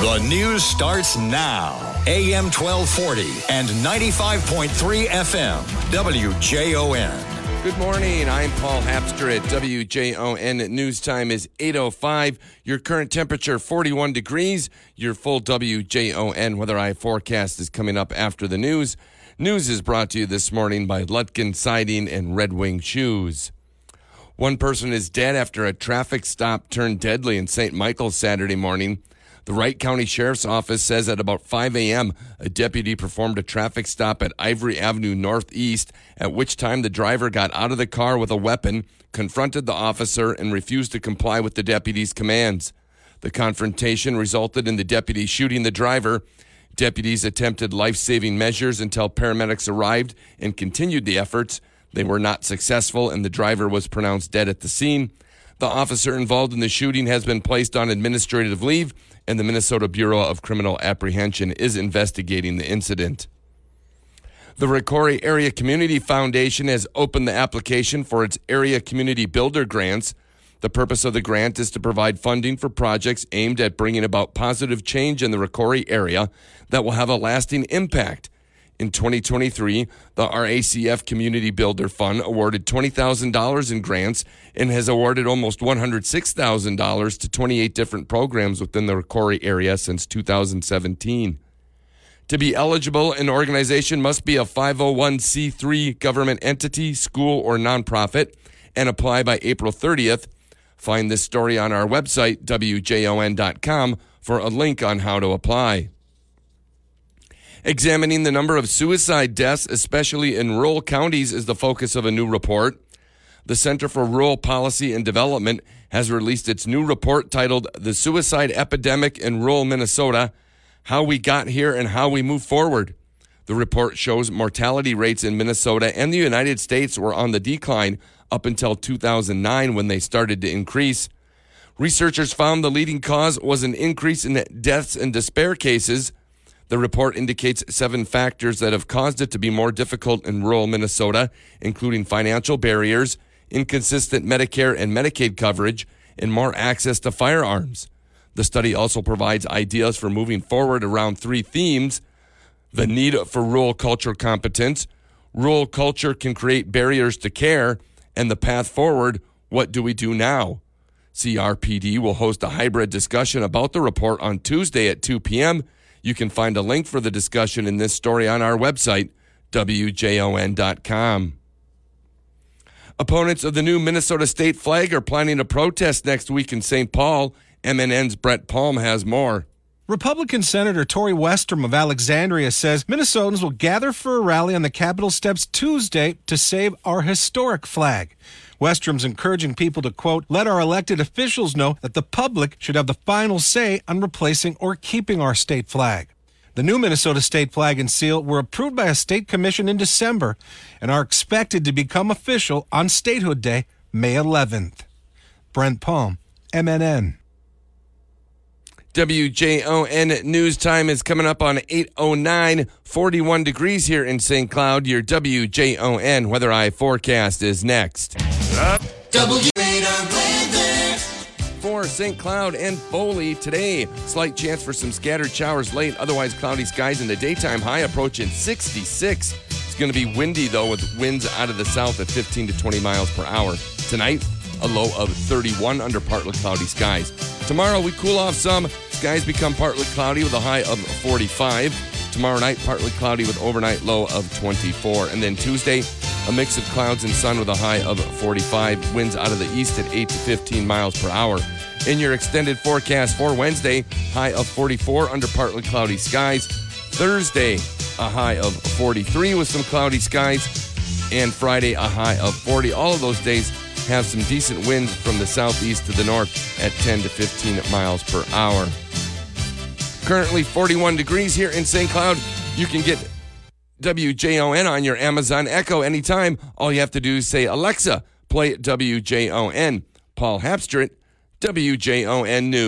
The news starts now. AM 1240 and 95.3 FM. WJON. Good morning. I'm Paul Hapster at WJON. News time is 8.05. Your current temperature 41 degrees. Your full WJON weather eye forecast is coming up after the news. News is brought to you this morning by Lutkin Siding and Red Wing Shoes. One person is dead after a traffic stop turned deadly in St. Michael's Saturday morning. The Wright County Sheriff's Office says at about 5 a.m., a deputy performed a traffic stop at Ivory Avenue Northeast, at which time the driver got out of the car with a weapon, confronted the officer, and refused to comply with the deputy's commands. The confrontation resulted in the deputy shooting the driver. Deputies attempted life saving measures until paramedics arrived and continued the efforts. They were not successful, and the driver was pronounced dead at the scene. The officer involved in the shooting has been placed on administrative leave, and the Minnesota Bureau of Criminal Apprehension is investigating the incident. The Rocori Area Community Foundation has opened the application for its Area Community Builder grants. The purpose of the grant is to provide funding for projects aimed at bringing about positive change in the Rocori area that will have a lasting impact. In 2023, the RACF Community Builder Fund awarded $20,000 in grants and has awarded almost $106,000 to 28 different programs within the Rocori area since 2017. To be eligible, an organization must be a 501c3 government entity, school, or nonprofit and apply by April 30th. Find this story on our website, wjon.com, for a link on how to apply examining the number of suicide deaths, especially in rural counties, is the focus of a new report. The Center for Rural Policy and Development has released its new report titled The Suicide Epidemic in Rural Minnesota How We Got Here and How We Move Forward. The report shows mortality rates in Minnesota and the United States were on the decline up until 2009 when they started to increase. Researchers found the leading cause was an increase in deaths and despair cases the report indicates seven factors that have caused it to be more difficult in rural Minnesota, including financial barriers, inconsistent Medicare and Medicaid coverage, and more access to firearms. The study also provides ideas for moving forward around three themes the need for rural culture competence, rural culture can create barriers to care, and the path forward what do we do now? CRPD will host a hybrid discussion about the report on Tuesday at 2 p.m. You can find a link for the discussion in this story on our website, WJON.com. Opponents of the new Minnesota state flag are planning a protest next week in St. Paul. MNN's Brett Palm has more. Republican Senator Torrey Westrom of Alexandria says Minnesotans will gather for a rally on the Capitol steps Tuesday to save our historic flag. Westrom's encouraging people to, quote, let our elected officials know that the public should have the final say on replacing or keeping our state flag. The new Minnesota state flag and seal were approved by a state commission in December and are expected to become official on Statehood Day, May 11th. Brent Palm, MNN. WJON news time is coming up on 809, 41 degrees here in St. Cloud. Your WJON weather eye forecast is next. For St. Cloud and Foley today, slight chance for some scattered showers late, otherwise cloudy skies in the daytime, high approaching 66. It's going to be windy though, with winds out of the south at 15 to 20 miles per hour. Tonight, a low of 31 under partly cloudy skies. Tomorrow, we cool off some. Skies become partly cloudy with a high of 45. Tomorrow night, partly cloudy with overnight low of 24. And then Tuesday, a mix of clouds and sun with a high of 45. Winds out of the east at 8 to 15 miles per hour. In your extended forecast for Wednesday, high of 44 under partly cloudy skies. Thursday, a high of 43 with some cloudy skies. And Friday, a high of 40. All of those days have some decent winds from the southeast to the north at 10 to 15 miles per hour. Currently 41 degrees here in St. Cloud. You can get WJON on your Amazon Echo anytime. All you have to do is say, Alexa, play WJON. Paul Hapstrit, WJON News.